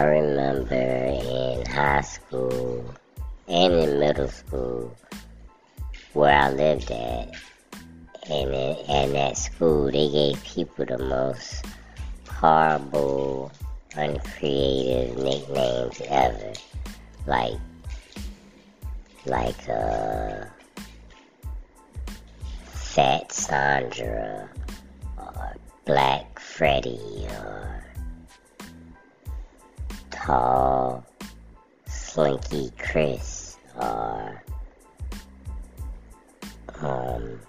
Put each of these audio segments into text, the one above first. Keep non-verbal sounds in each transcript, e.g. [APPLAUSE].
I remember in high school and in middle school where I lived at, and at school they gave people the most horrible, uncreative nicknames ever, like like uh, Fat Sandra or Black Freddy or Tall Slinky Chris or um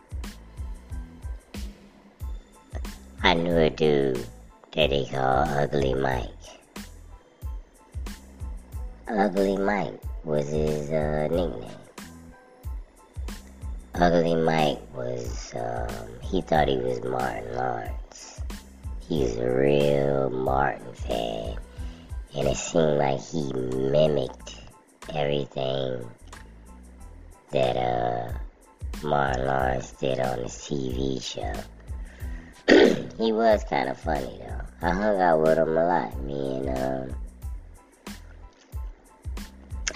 I knew a dude that they call Ugly Mike. Ugly Mike was his uh, nickname. Ugly Mike was, um, he thought he was Martin Lawrence. He was a real Martin fan. And it seemed like he mimicked everything that uh, Martin Lawrence did on his TV show. [CLEARS THROAT] he was kind of funny though. I hung out with him a lot. Me and um,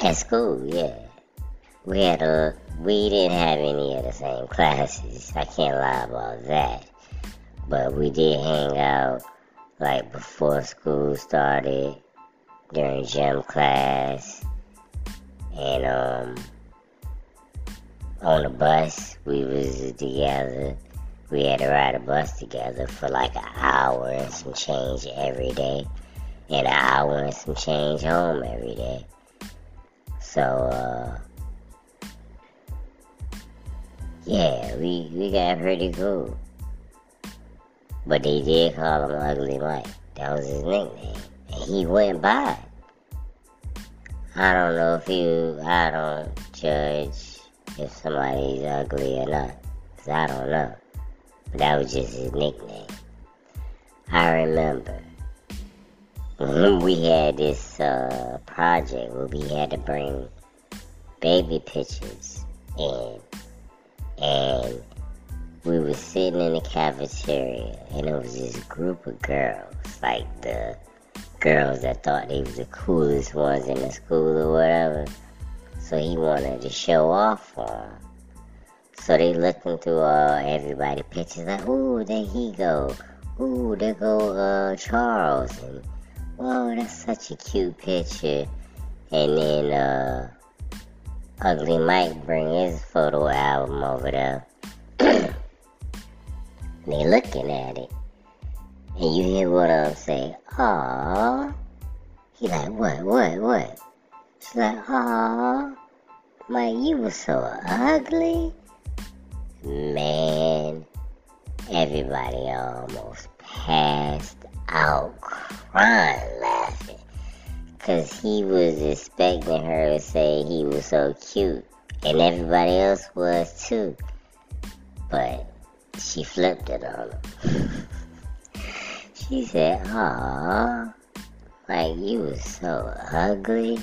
at school, yeah. We had a we didn't have any of the same classes. I can't lie about that. But we did hang out like before school started, during gym class, and um on the bus we was together. We had to ride a bus together for like an hour and some change every day, and an hour and some change home every day. So, uh, yeah, we, we got pretty cool. But they did call him Ugly Mike. That was his nickname. He went by. I don't know if you, I don't judge if somebody's ugly or not. Cause I don't know. But that was just his nickname. I remember when we had this uh, project where we had to bring baby pictures in, and we were sitting in the cafeteria, and it was this group of girls, like the girls that thought they was the coolest ones in the school or whatever. So he wanted to show off for them. So they looking through uh, everybody pictures like, ooh, there he go. Ooh, there go uh, Charles. And, whoa, that's such a cute picture. And then uh, Ugly Mike bring his photo album over there. [CLEARS THROAT] they looking at it. And you hear one of them say, Aww. He like, what, what, what? She's like, Aww. Mike, you were so ugly. Man, everybody almost passed out crying laughing. Cause he was expecting her to say he was so cute. And everybody else was too. But she flipped it on him. [LAUGHS] she said, Aw, like you was so ugly.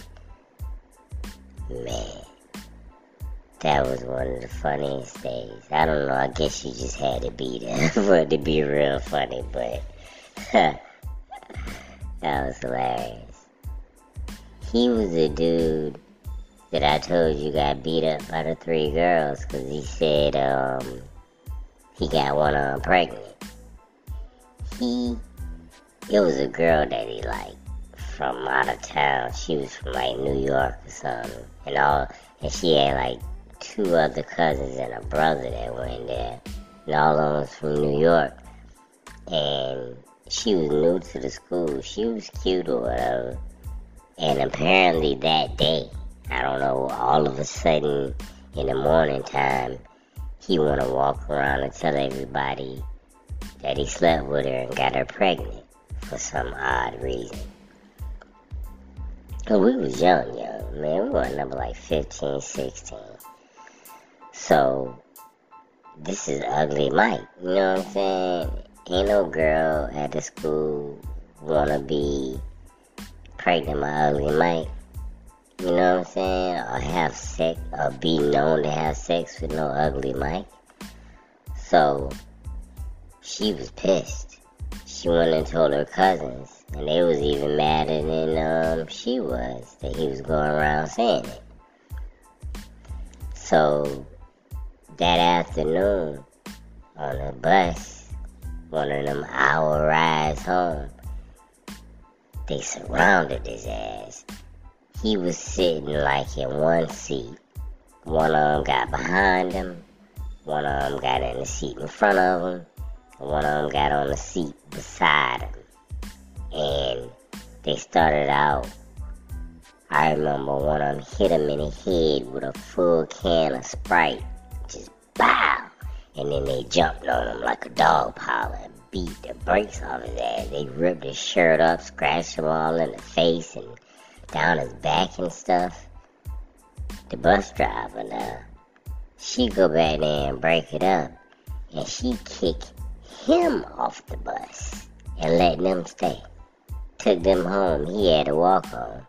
Man that was one of the funniest days. I don't know, I guess you just had to be there [LAUGHS] for it to be real funny, but [LAUGHS] that was hilarious. He was a dude that I told you got beat up by the three girls because he said um, he got one of them pregnant. He, it was a girl that he liked from out of town. She was from like New York or something, and all, and she had like two other cousins and a brother that went there. And all of them was from New York. And she was new to the school. She was cute or whatever. And apparently that day, I don't know, all of a sudden in the morning time, he wanna walk around and tell everybody that he slept with her and got her pregnant for some odd reason. We was young, young, man. We were number like 15, 16. So this is ugly Mike. You know what I'm saying? Ain't no girl at the school wanna be pregnant by ugly Mike. You know what I'm saying? Or have sex or be known to have sex with no ugly Mike. So she was pissed. She went and told her cousins And they was even madder than um, she was that he was going around saying it. So that afternoon on the bus, one of them hour rides home, they surrounded his ass. He was sitting like in one seat. One of them got behind him. One of them got in the seat in front of him. One of them got on the seat beside him. And they started out. I remember one of them hit him in the head with a full can of Sprite. Just bow. And then they jumped on him like a dog collar and beat the brakes off his ass. They ripped his shirt up, scratched him all in the face and down his back and stuff. The bus driver now, she go back there and break it up, and she kick him off the bus and let them stay. Took them home. He had to walk home.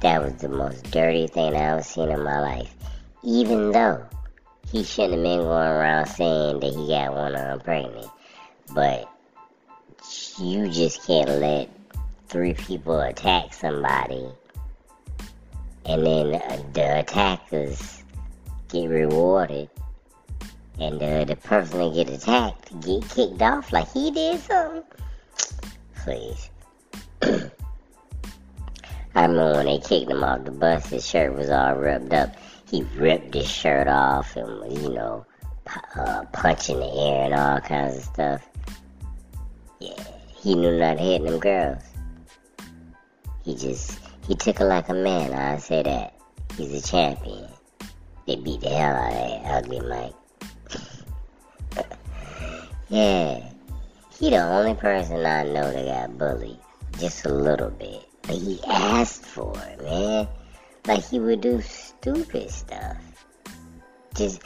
That was the most dirty thing I ever seen in my life. Even though he shouldn't have been going around saying that he got one them pregnant. But you just can't let three people attack somebody and then the attackers get rewarded and uh, the person that get attacked get kicked off like he did something. Please. [CLEARS THROAT] I remember when they kicked him off the bus, his shirt was all rubbed up. He ripped his shirt off and was, you know, uh, punching the air and all kinds of stuff. Yeah, he knew not to hit them girls. He just, he took it like a man, I say that. He's a champion. They beat the hell out of that ugly Mike. Yeah, he the only person I know that got bullied. Just a little bit. But he asked for it, man. Like he would do stupid stuff. Just,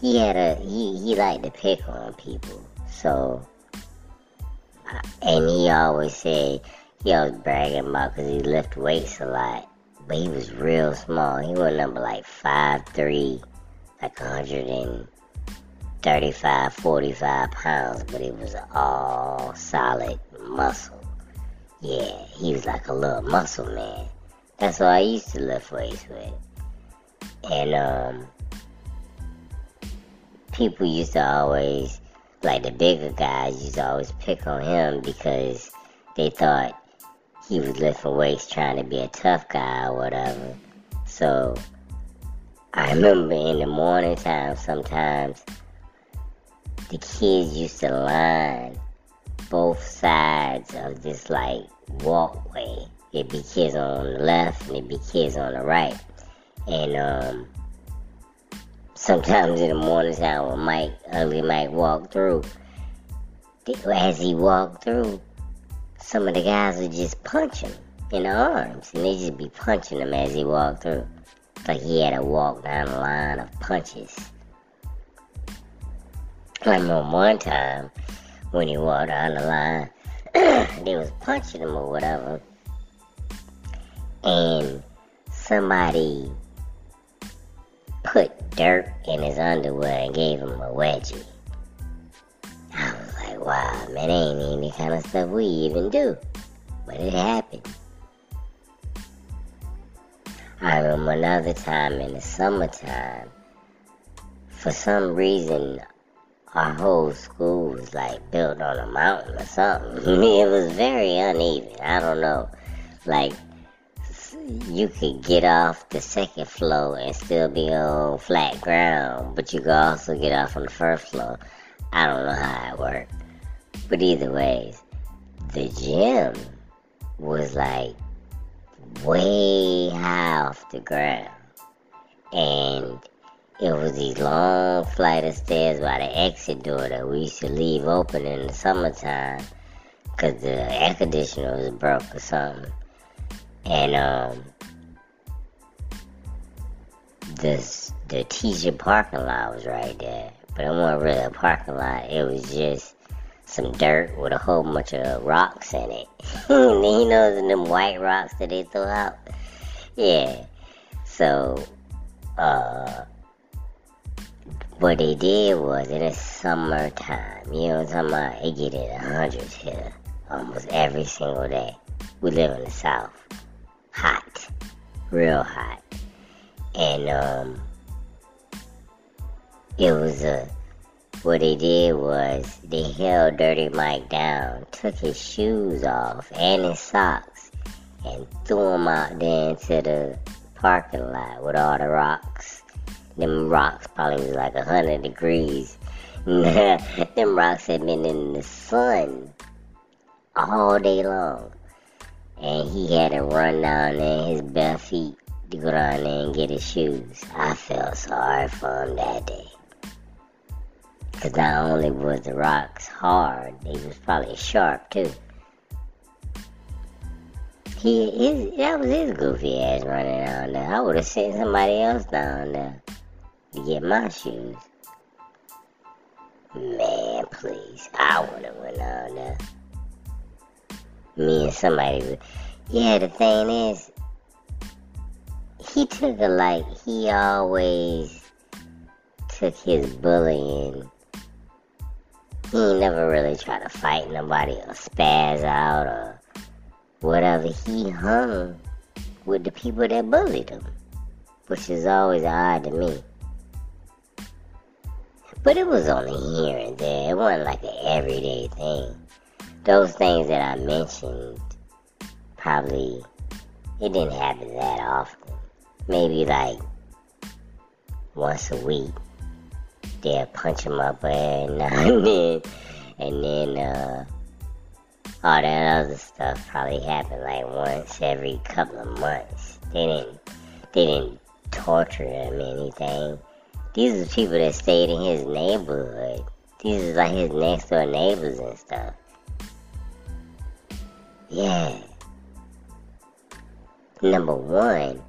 he had a, he, he liked to pick on people. So, uh, and he always said, he always bragging about because he lift weights a lot. But he was real small. He was number like five three, like 135, 45 pounds. But he was all solid muscle. Yeah, he was like a little muscle man. That's what I used to lift weights with. And um, people used to always, like the bigger guys, used to always pick on him because they thought he was lifting weights trying to be a tough guy or whatever. So I remember in the morning time sometimes the kids used to line both sides of this like walkway. It'd be kids on the left and it'd be kids on the right. And um sometimes in the morning time Mike ugly Mike walked through as he walked through some of the guys would just punch him in the arms, and they'd just be punching him as he walked through. Like he had to walk down a line of punches. I remember one time when he walked on the line, [CLEARS THROAT] they was punching him or whatever, and somebody put dirt in his underwear and gave him a wedgie. I was like, wow, man, ain't any kind of stuff we even do. But it happened. I remember another time in the summertime, for some reason, our whole school was like built on a mountain or something. [LAUGHS] it was very uneven. I don't know. Like, you could get off the second floor and still be on flat ground, but you could also get off on the first floor. I don't know how it worked. But either ways, the gym was like way high off the ground. And it was these long flight of stairs by the exit door that we used to leave open in the summertime because the air conditioner was broke or something. And um, the the teacher parking lot was right there but it wasn't really a parking lot. It was just some dirt with a whole bunch of rocks in it. and [LAUGHS] you know them white rocks that they throw out? Yeah. So, uh, what they did was in the summertime, you know what I'm talking about? It get in the hundreds here. almost every single day. We live in the South. Hot. Real hot. And um it was a what they did was they held Dirty Mike down, took his shoes off and his socks, and threw him out there into the parking lot with all the rocks. Them rocks probably was like a hundred degrees. [LAUGHS] Them rocks had been in the sun all day long. And he had to run down there his bare feet to go down there and get his shoes. I felt sorry for him that day. Because not only was the rocks hard, they was probably sharp too. He his that was his goofy ass running down there. I would have sent somebody else down there to get my shoes. Man, please, I would have went down there. Me and somebody. Yeah, the thing is, he took a like he always took his bullying he never really tried to fight nobody or spaz out or whatever. He hung with the people that bullied him, which is always odd to me. But it was only here and there. It wasn't like an everyday thing. Those things that I mentioned probably it didn't happen that often. Maybe like once a week they'll punch him up every [LAUGHS] now and then. And then, uh, all that other stuff probably happened like once every couple of months. They didn't, they didn't torture him anything. These are people that stayed in his neighborhood. These are like his next door neighbors and stuff. Yeah. Number one,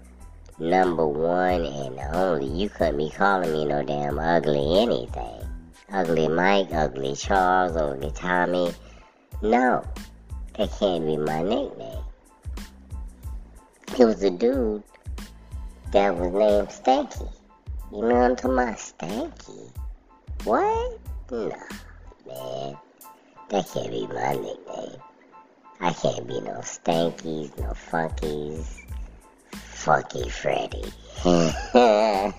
number one and only. You couldn't be calling me no damn ugly anything. Ugly Mike, ugly Charles, ugly Tommy. No, that can't be my nickname. It was a dude that was named Stanky. You I'm talking about? Stanky. What? No, man. That can't be my nickname. I can't be no Stankies, no Funkies, Funky Freddy. [LAUGHS]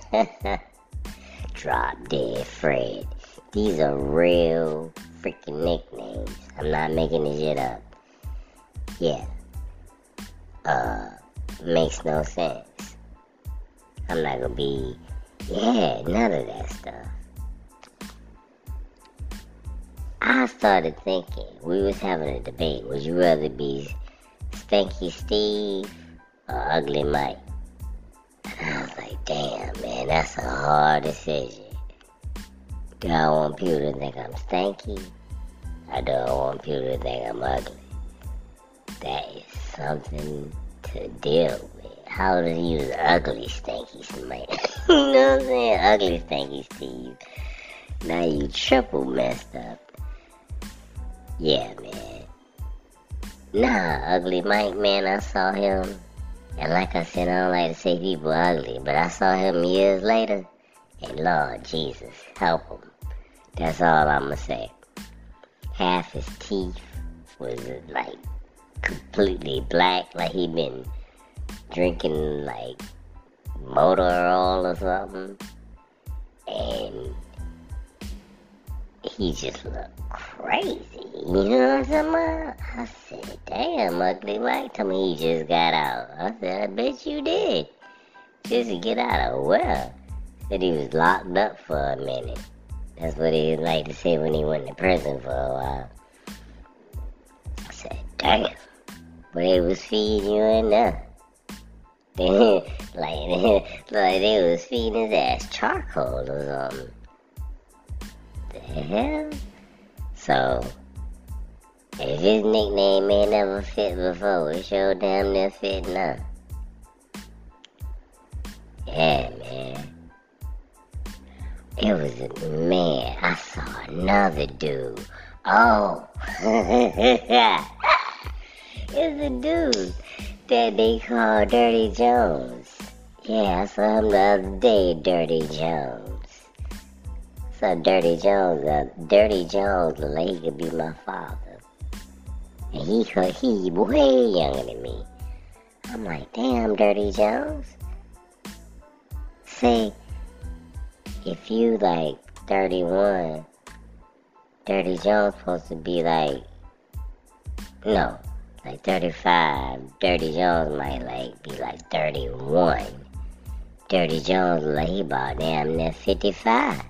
Drop Dead Fred. These are real freaking nicknames. I'm not making this shit up. Yeah. Uh, makes no sense. I'm not gonna be, yeah, none of that stuff. I started thinking, we was having a debate. Would you rather be Stanky Steve or Ugly Mike. And I was like, damn, man, that's a hard decision. Do I want people to think I'm stanky? Or do I want people to think I'm ugly? That is something to deal with. How to use ugly stanky Steve? [LAUGHS] you know what I'm saying? Ugly stanky Steve. Now you triple messed up. Yeah, man. Nah, ugly Mike, man, I saw him and like I said, I don't like to say people ugly, but I saw him years later, and Lord Jesus, help him. That's all I'm gonna say. Half his teeth was like completely black, like he'd been drinking like motor oil or something, and he just looked crazy. You know what I'm about? I said, damn, Ugly Mike told me he just got out. I said, I bet you did. Just to get out of where? Said he was locked up for a minute. That's what he like to say when he went to prison for a while. I said, damn. But they was feeding you in there. Like, [LAUGHS] like they was feeding his ass charcoal or something. The hell? So, if his nickname ain't never fit before, it sure damn near fit now. Yeah, man. It was a man. I saw another dude. Oh, [LAUGHS] it's a dude that they call Dirty Jones. Yeah, I saw him the other day, Dirty Jones. So Dirty Jones, uh, Dirty Jones like he could be my father. And he he way younger than me. I'm like, damn, Dirty Jones. See, if you like 31, Dirty Jones supposed to be like, no, like 35. Dirty Jones might like be like 31. Dirty Jones like he about damn near 55.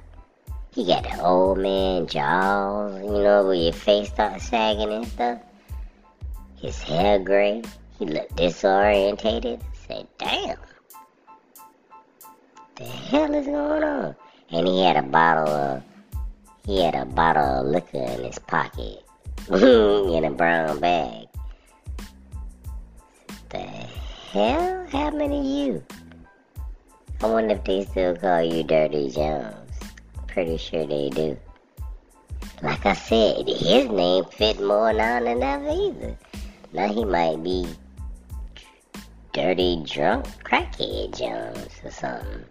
He got the old man jaws, you know, where your face starts sagging and stuff. His hair gray. He looked disorientated. I said, damn. The hell is going on? And he had a bottle of he had a bottle of liquor in his pocket. [LAUGHS] in a brown bag. The hell happened to you? I wonder if they still call you Dirty Jones. Pretty sure they do. Like I said, his name fit more now than ever either. Now he might be dirty drunk crackhead Jones or something.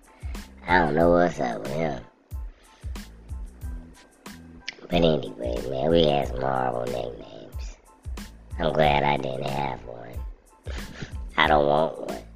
I don't know what's up with him. But anyway, man, we had some horrible nicknames. I'm glad I didn't have one. I don't want one.